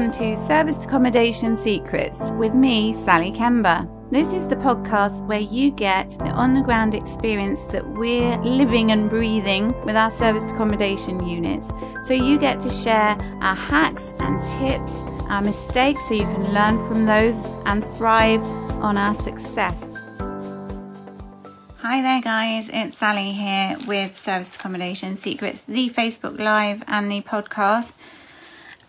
Welcome to Serviced Accommodation Secrets with me, Sally Kemba. This is the podcast where you get the on the ground experience that we're living and breathing with our serviced accommodation units. So you get to share our hacks and tips, our mistakes, so you can learn from those and thrive on our success. Hi there, guys. It's Sally here with Serviced Accommodation Secrets, the Facebook Live and the podcast.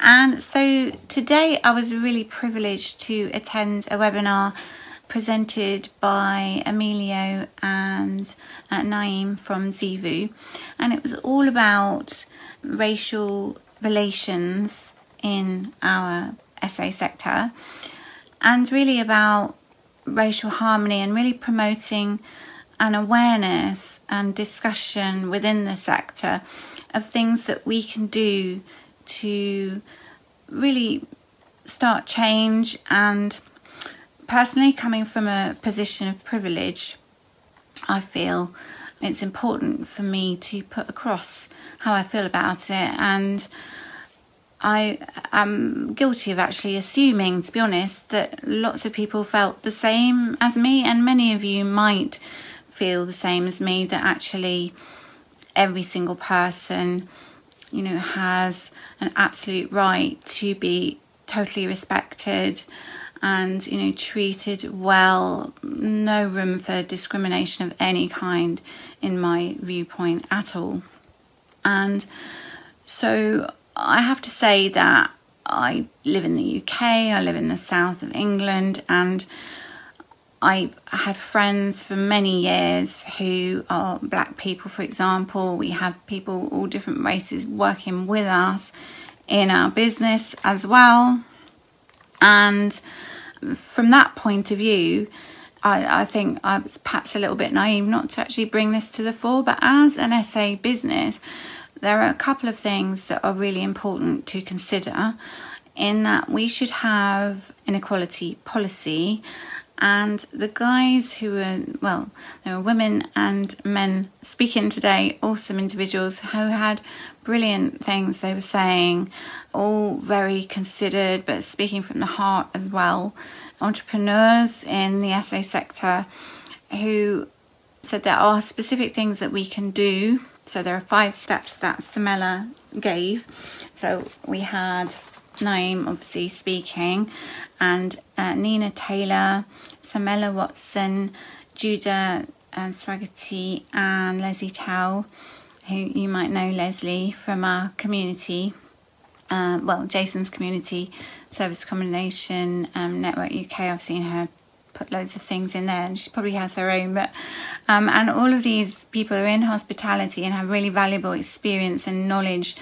And so today I was really privileged to attend a webinar presented by Emilio and uh, Na'ím from Zeevou. And it was all about racial relations in our SA sector and really about racial harmony and really promoting an awareness and discussion within the sector of things that we can do to really start change. And personally coming from a position of privilege i feel it's important for me to put across how i feel about it. And i am guilty of actually assuming to be honest that lots of people felt the same as me and many of you might feel the same as me that actually every single person you know, has an absolute right to be totally respected and, you know, treated well. No room for discrimination of any kind, in my viewpoint, at all. And so I have to say that I live in the UK, I live in the south of England, and I've had friends for many years who are black people, for example. We have people, all different races, working with us in our business as well. And from that point of view, I, I think I was perhaps a little bit naive not to actually bring this to the fore, but as an SA business, there are a couple of things that are really important to consider in that we should have an equality policy and the guys who were well there were women and men speaking today awesome individuals who had brilliant things they were saying all very considered but speaking from the heart as well. Entrepreneurs in the SA sector who said there are specific things that we can do. So there are five steps that Samela gave. So we had Na'ím obviously speaking and uh, Nina Taylor Samela Watson, Judah um, Swaggerty, and Leslie Tao, who you might know Leslie from our community. Um, well, Jason's community serviced accommodation um, network UK. I've seen her put loads of things in there, and she probably has her own. But um, and all of these people are in hospitality and have really valuable experience and knowledge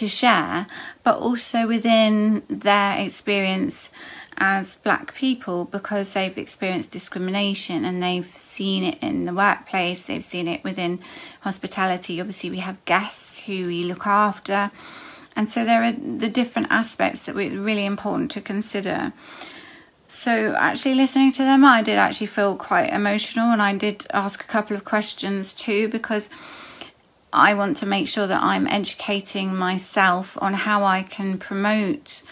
to share, but also within their experience as black people because they've experienced discrimination and they've seen it in the workplace, they've seen it within hospitality. Obviously, we have guests who we look after, and so there are the different aspects that were really important to consider. So, actually, listening to them, I did actually feel quite emotional, and I did ask a couple of questions too because I want to make sure that I'm educating myself on how I can promote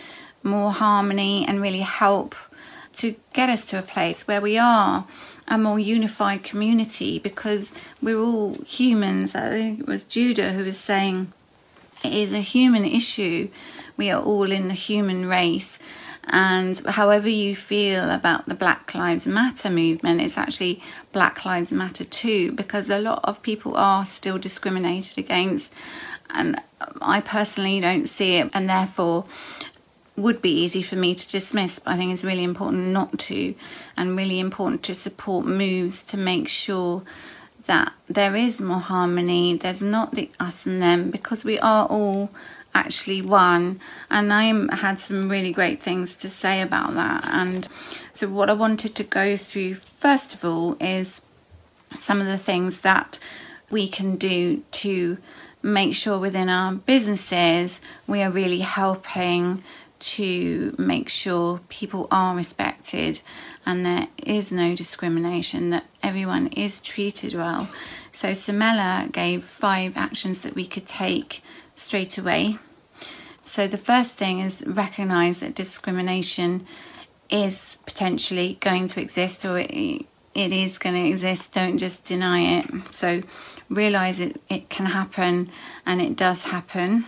more harmony and really help to get us to a place where we are a more unified community because we're all humans. I think it was Judah who was saying it is a human issue. We are all in the human race. And however you feel about the Black Lives Matter movement, it's actually Black Lives Matter too, because a lot of people are still discriminated against. And I personally don't see it, and therefore would be easy for me to dismiss, but I think it's really important not to, and really important to support moves to make sure that there is more harmony. There's not the us and them because we are all actually won And I had some really great things to say about that. And so, what I wanted to go through first of all is some of the things that we can do to make sure within our businesses we are really helping to make sure people are respected and there is no discrimination, that everyone is treated well. So, Samela gave five actions that we could take straight away So the first thing is recognize that discrimination is potentially going to exist or it, it is going to exist. Don't just deny it. So realize it, it can happen and it does happen.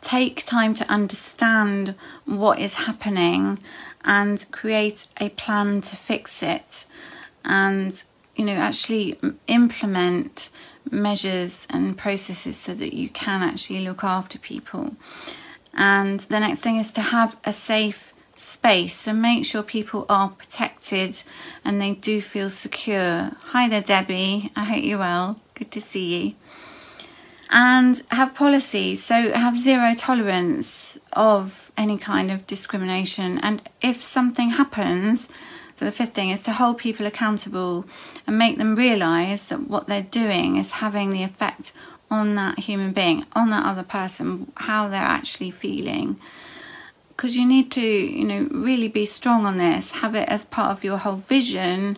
Take time to understand what is happening and create a plan to fix it and you know actually implement measures and processes so that you can actually look after people. And the next thing is to have a safe space and make sure people are protected and they do feel secure. Hi there, Debbie. I hope you're well. Good to see you. And have policies, so have zero tolerance of any kind of discrimination. And if something happens, so the fifth thing is to hold people accountable and make them realise that what they're doing is having the effect on that human being, on that other person, how they're actually feeling. Because you need to, you know, really be strong on this, have it as part of your whole vision,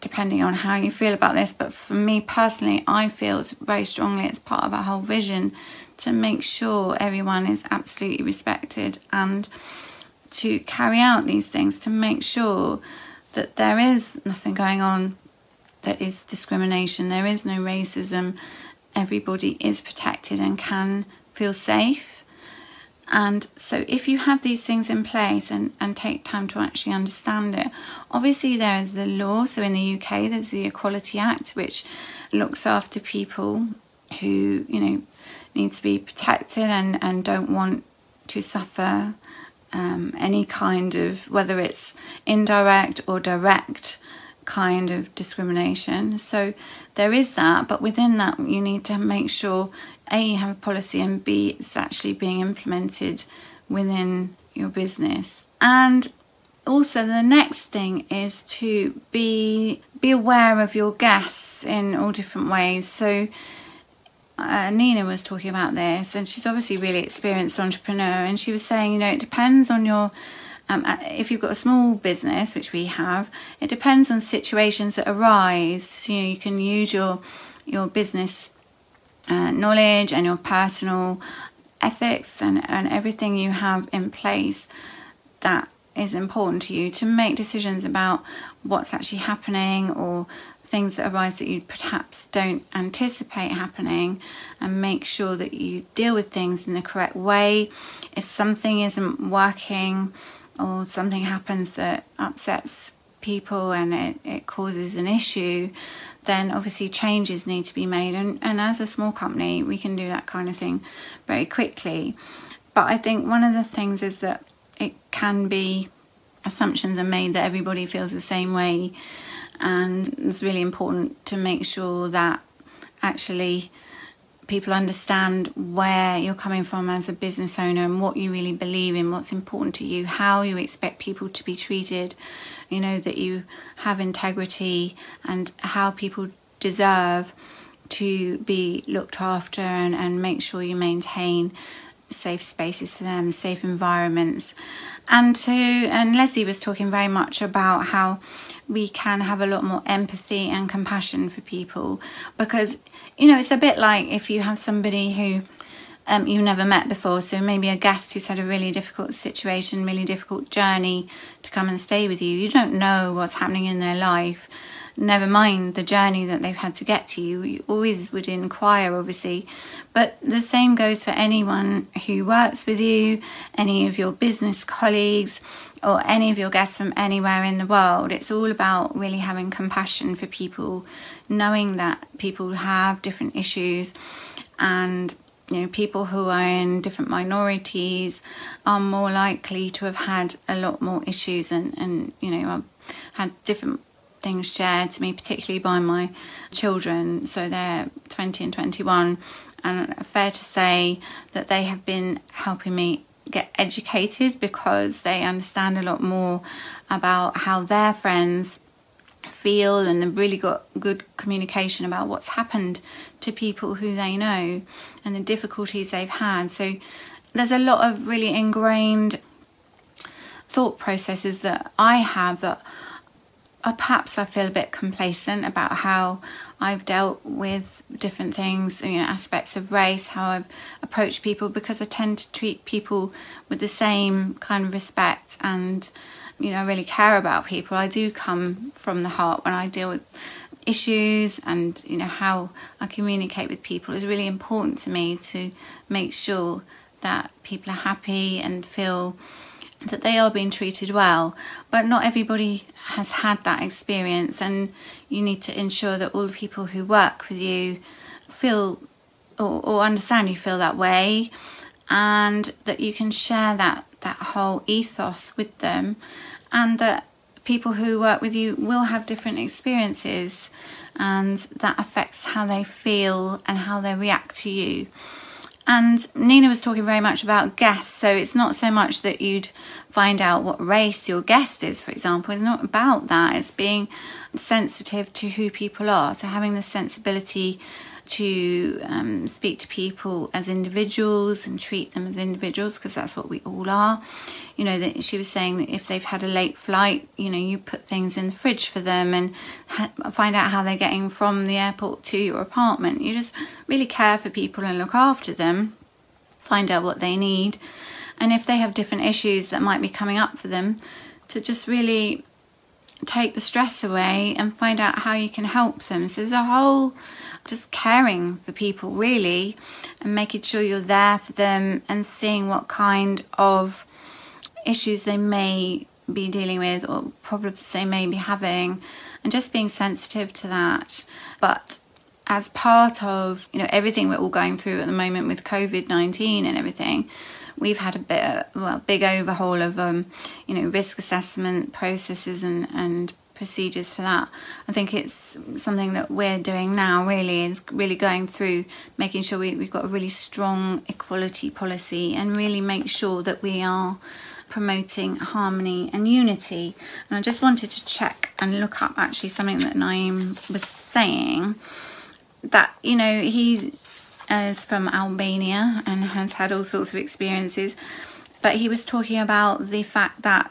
depending on how you feel about this. But for me personally, I feel it's very strongly it's part of our whole vision to make sure everyone is absolutely respected and to carry out these things to make sure that there is nothing going on that is discrimination, there is no racism, everybody is protected and can feel safe. And so, if you have these things in place and, and take time to actually understand it, obviously, there is the law. So, in the UK, there's the Equality Act, which looks after people who, you know, need to be protected and, and don't want to suffer um, any kind of, whether it's indirect or direct kind of discrimination. So there is that, but within that, you need to make sure A, you have a policy, and B, it's actually being implemented within your business. And also the next thing is to be be aware of your guests in all different ways so uh, Nina was talking about this, and she's obviously really experienced entrepreneur, and she was saying, you know, it depends on your. Um, uh, if you've got a small business, which we have, it depends on situations that arise. You know, you can use your your business uh, knowledge and your personal ethics and, and everything you have in place that is important to you to make decisions about what's actually happening or things that arise that you perhaps don't anticipate happening and make sure that you deal with things in the correct way. If something isn't working or something happens that upsets people and it, it causes an issue, then obviously changes need to be made. And, and as a small company, we can do that kind of thing very quickly. But I think one of the things is that it can be assumptions are made that everybody feels the same way and it's really important to make sure that actually people understand where you're coming from as a business owner and what you really believe in, what's important to you, how you expect people to be treated, you know, that you have integrity and how people deserve to be looked after and, and make sure you maintain safe spaces for them, safe environments. And to and Leslie was talking very much about how we can have a lot more empathy and compassion for people. Because you know it's a bit like if you have somebody who um, you've never met before so maybe a guest who's had a really difficult situation really difficult journey to come and stay with you you don't know what's happening in their life never mind the journey that they've had to get to you. You always would inquire, obviously. But the same goes for anyone who works with you, any of your business colleagues, or any of your guests from anywhere in the world. It's all about really having compassion for people, knowing that people have different issues and you know people who are in different minorities are more likely to have had a lot more issues and and you know had different things shared to me, particularly by my children. So they're 20 and 21. And fair to say that they have been helping me get educated because they understand a lot more about how their friends feel and they've really got good communication about what's happened to people who they know and the difficulties they've had. So there's a lot of really ingrained thought processes that I have that uh, perhaps I feel a bit complacent about how I've dealt with different things, you know, aspects of race, how I've approached people, because I tend to treat people with the same kind of respect and, you know, I really care about people. I do come from the heart when I deal with issues and, you know, how I communicate with people is really important to me to make sure that people are happy and feel that they are being treated well, but not everybody has had that experience, and you need to ensure that all the people who work with you feel or, or understand you feel that way, and that you can share that that whole ethos with them, and that people who work with you will have different experiences, and that affects how they feel and how they react to you. And Nina was talking very much about guests, so it's not so much that you'd find out what race your guest is, for example. It's not about that. It's being sensitive to who people are. So having the sensibility to um, speak to people as individuals and treat them as individuals because that's what we all are. You know, that she was saying that if they've had a late flight, you know, you put things in the fridge for them and find out how they're getting from the airport to your apartment. You just really care for people and look after them, find out what they need, and if they have different issues that might be coming up for them, to just really take the stress away and find out how you can help them. So there's a whole just caring for people really and making sure you're there for them and seeing what kind of issues they may be dealing with or problems they may be having and just being sensitive to that. But as part of you know everything we're all going through at the moment with COVID-19 and everything, we've had a bit of, well big overhaul of um, you know risk assessment processes and and procedures for that. I think it's something that we're doing now really is really going through making sure we, we've got a really strong equality policy and really make sure that we are promoting harmony and unity. And I just wanted to check and look up actually something that Na'ím was saying that, you know, he is from Albania and has had all sorts of experiences. But he was talking about the fact that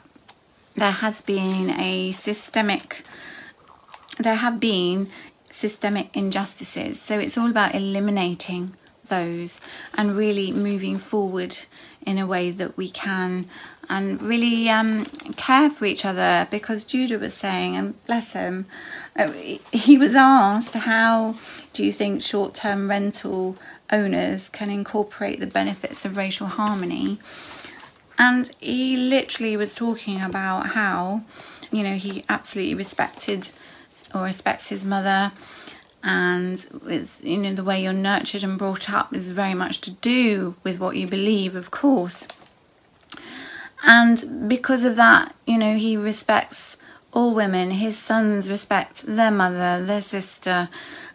there has been a systemic, there have been systemic injustices. So it's all about eliminating those and really moving forward in a way that we can and really um, care for each other because Judah was saying, and bless him, uh, he was asked, How do you think short term rental owners can incorporate the benefits of racial harmony? And he literally was talking about how, you know, he absolutely respected or respects his mother and with you know the way you're nurtured and brought up is very much to do with what you believe of course and because of that you know he respects all women. His sons respect their mother their sister.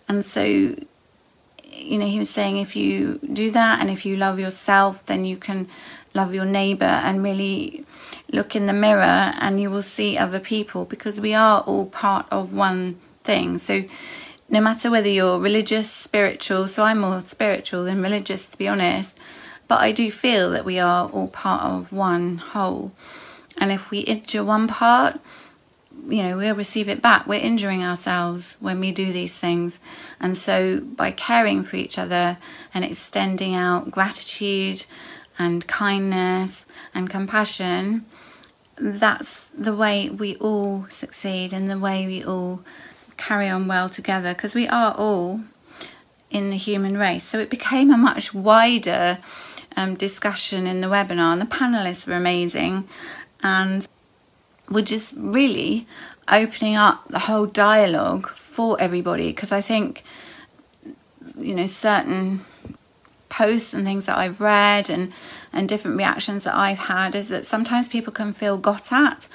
And so you know he was saying if you do that and if you love yourself then you can love your neighbor and really look in the mirror and you will see other people because we are all part of one thing. So no matter whether you're religious, spiritual, so I'm more spiritual than religious to be honest, but I do feel that we are all part of one whole. And if we injure one part, you know, we'll receive it back. We're injuring ourselves when we do these things. And so by caring for each other and extending out gratitude and kindness and compassion, that's the way we all succeed and the way we all carry on well together because we are all in the human race. So it became a much wider um, discussion in the webinar, and the panelists were amazing and were just really opening up the whole dialogue for everybody because I think, you know, certain posts and things that I've read and and different reactions that I've had is that sometimes people can feel got at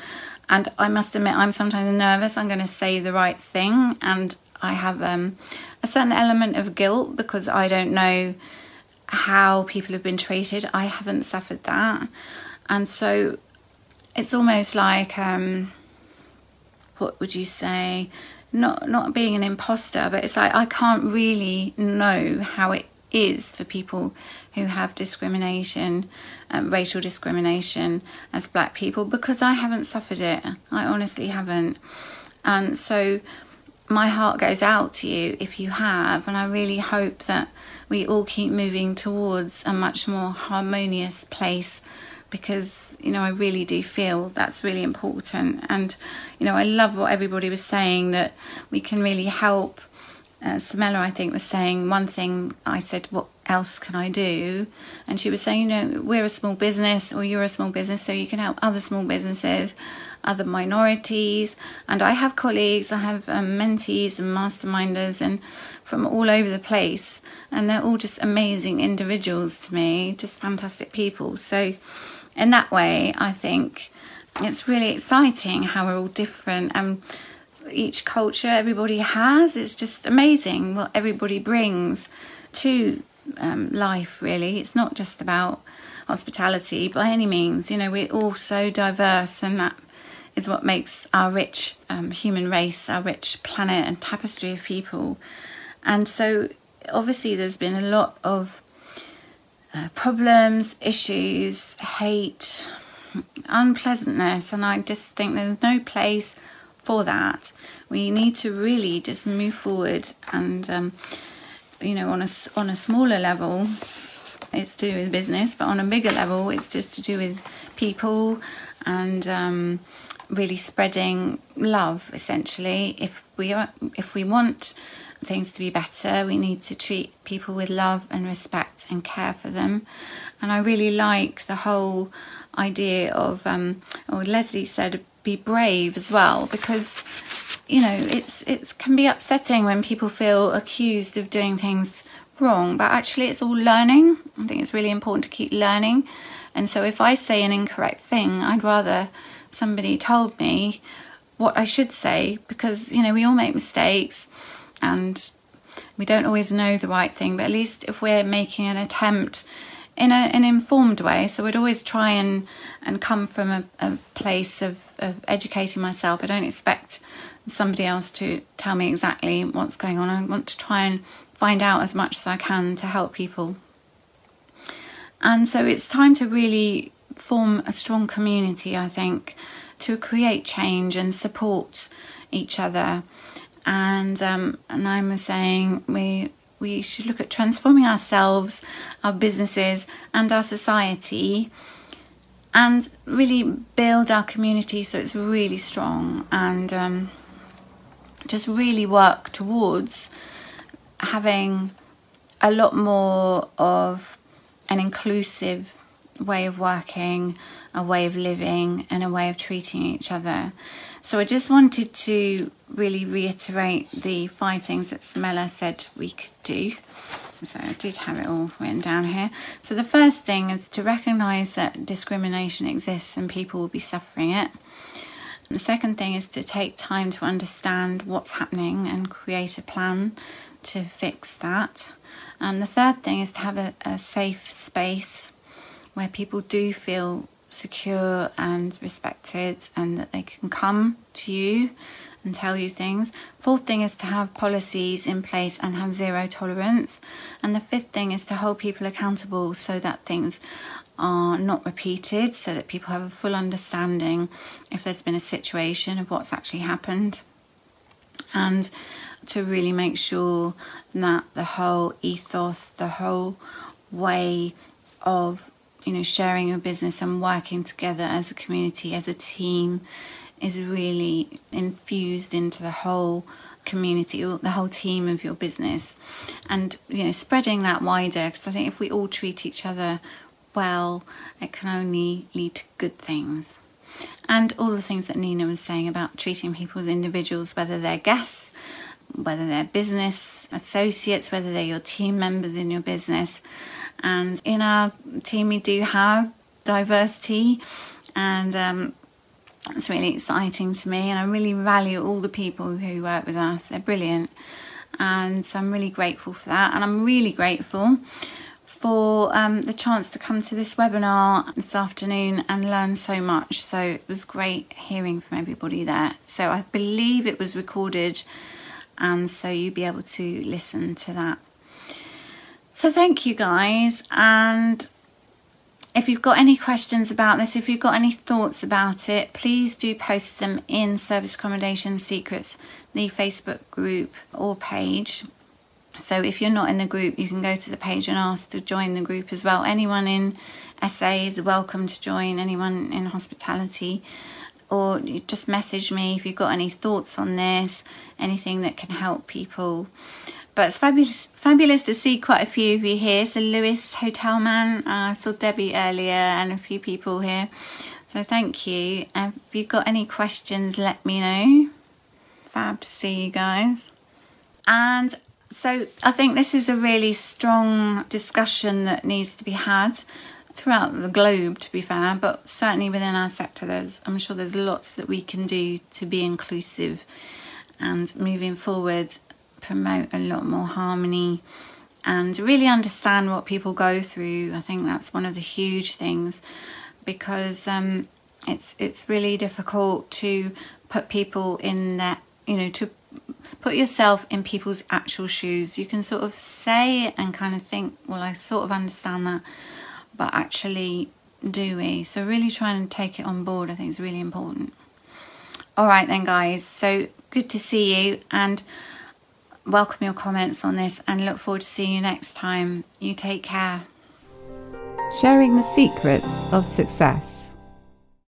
and I must admit I'm sometimes nervous I'm going to say the right thing and I have um, a certain element of guilt because I don't know how people have been treated I haven't suffered that and so it's almost like um, what would you say not not being an imposter but it's like I can't really know how it is for people who have discrimination, um, racial discrimination as black people, because I haven't suffered it. I honestly haven't. And so my heart goes out to you if you have, and I really hope that we all keep moving towards a much more harmonious place because you know I really do feel that's really important. And you know I love what everybody was saying that we can really help. Uh, Samela I think was saying one thing I said what else can I do? And she was saying you know we're a small business or you're a small business so you can help other small businesses other minorities. And I have colleagues I have um, mentees and masterminders and from all over the place. And they're all just amazing individuals to me just fantastic people. So in that way, I think it's really exciting how we're all different. And each culture everybody has. It's just amazing what everybody brings to um, life, really. It's not just about hospitality by any means. You know, we're all so diverse, and that is what makes our rich um, human race, our rich planet, and tapestry of people. And so, obviously, there's been a lot of uh, problems, issues, hate, unpleasantness, and I just think there's no place for that. We need to really just move forward, and um, you know, on a on a smaller level, it's to do with business, but on a bigger level, it's just to do with people and um, really spreading love. Essentially, if we are, if we want things to be better. We need to treat people with love and respect and care for them. And I really like the whole idea of, um, or Leslie said, be brave as well, because you know it's it can be upsetting when people feel accused of doing things wrong, but actually it's all learning. I think it's really important to keep learning. And so if I say an incorrect thing, I'd rather somebody told me what I should say because you know we all make mistakes and we don't always know the right thing, but at least if we're making an attempt in a, an informed way, so we'd always try and, and come from a, a place of, of educating myself. I don't expect somebody else to tell me exactly what's going on. I want to try and find out as much as I can to help people. And so it's time to really form a strong community, I think, to create change and support each other and um, and I'm saying we we should look at transforming ourselves, our businesses, and our society, and really build our community so it's really strong and um, just really work towards having a lot more of an inclusive way of working, a way of living, and a way of treating each other. So I just wanted to really reiterate the five things that Samela said we could do. So I did have it all written down here. So the first thing is to recognise that discrimination exists and people will be suffering it. And the second thing is to take time to understand what's happening and create a plan to fix that. And the third thing is to have a, a safe space where people do feel secure and respected and that they can come to you and tell you things. Fourth thing is to have policies in place and have zero tolerance. And the fifth thing is to hold people accountable so that things are not repeated, so that people have a full understanding if there's been a situation of what's actually happened. And to really make sure that the whole ethos, the whole way of you know, sharing your business and working together as a community, as a team, is really infused into the whole community, or the whole team of your business, and you know, spreading that wider. Because I think if we all treat each other well, it can only lead to good things. And all the things that Nina was saying about treating people as individuals, whether they're guests, whether they're business associates, whether they're your team members in your business, and in our team, we do have diversity, and um, it's really exciting to me. And I really value all the people who work with us, they're brilliant. And so I'm really grateful for that. And I'm really grateful for um, the chance to come to this webinar this afternoon and learn so much. So it was great hearing from everybody there. So I believe it was recorded, and so you'll be able to listen to that so thank you guys and if you've got any questions about this, if you've got any thoughts about it, please do post them in Service Accommodation Secrets, the Facebook group or page. So if you're not in the group, you can go to the page and ask to join the group as well. Anyone in SA is welcome to join, anyone in hospitality. Or just message me if you've got any thoughts on this, anything that can help people. But it's fabulous, fabulous to see quite a few of you here. So Lewis Hotelman, I saw Debbie earlier and a few people here. So thank you. if you've got any questions, let me know. Fab to see you guys. And so I think this is a really strong discussion that needs to be had throughout the globe to be fair but certainly within our sector there's I'm sure there's lots that we can do to be inclusive and moving forward promote a lot more harmony and really understand what people go through. I think that's one of the huge things because um, it's it's really difficult to put people in that you know to put yourself in people's actual shoes. You can sort of say and kind of think, well, I sort of understand that, but actually, do we? So really trying to take it on board, I think is really important. All right then, guys. So good to see you and welcome your comments on this and look forward to seeing you next time. You take care. Sharing the secrets of success.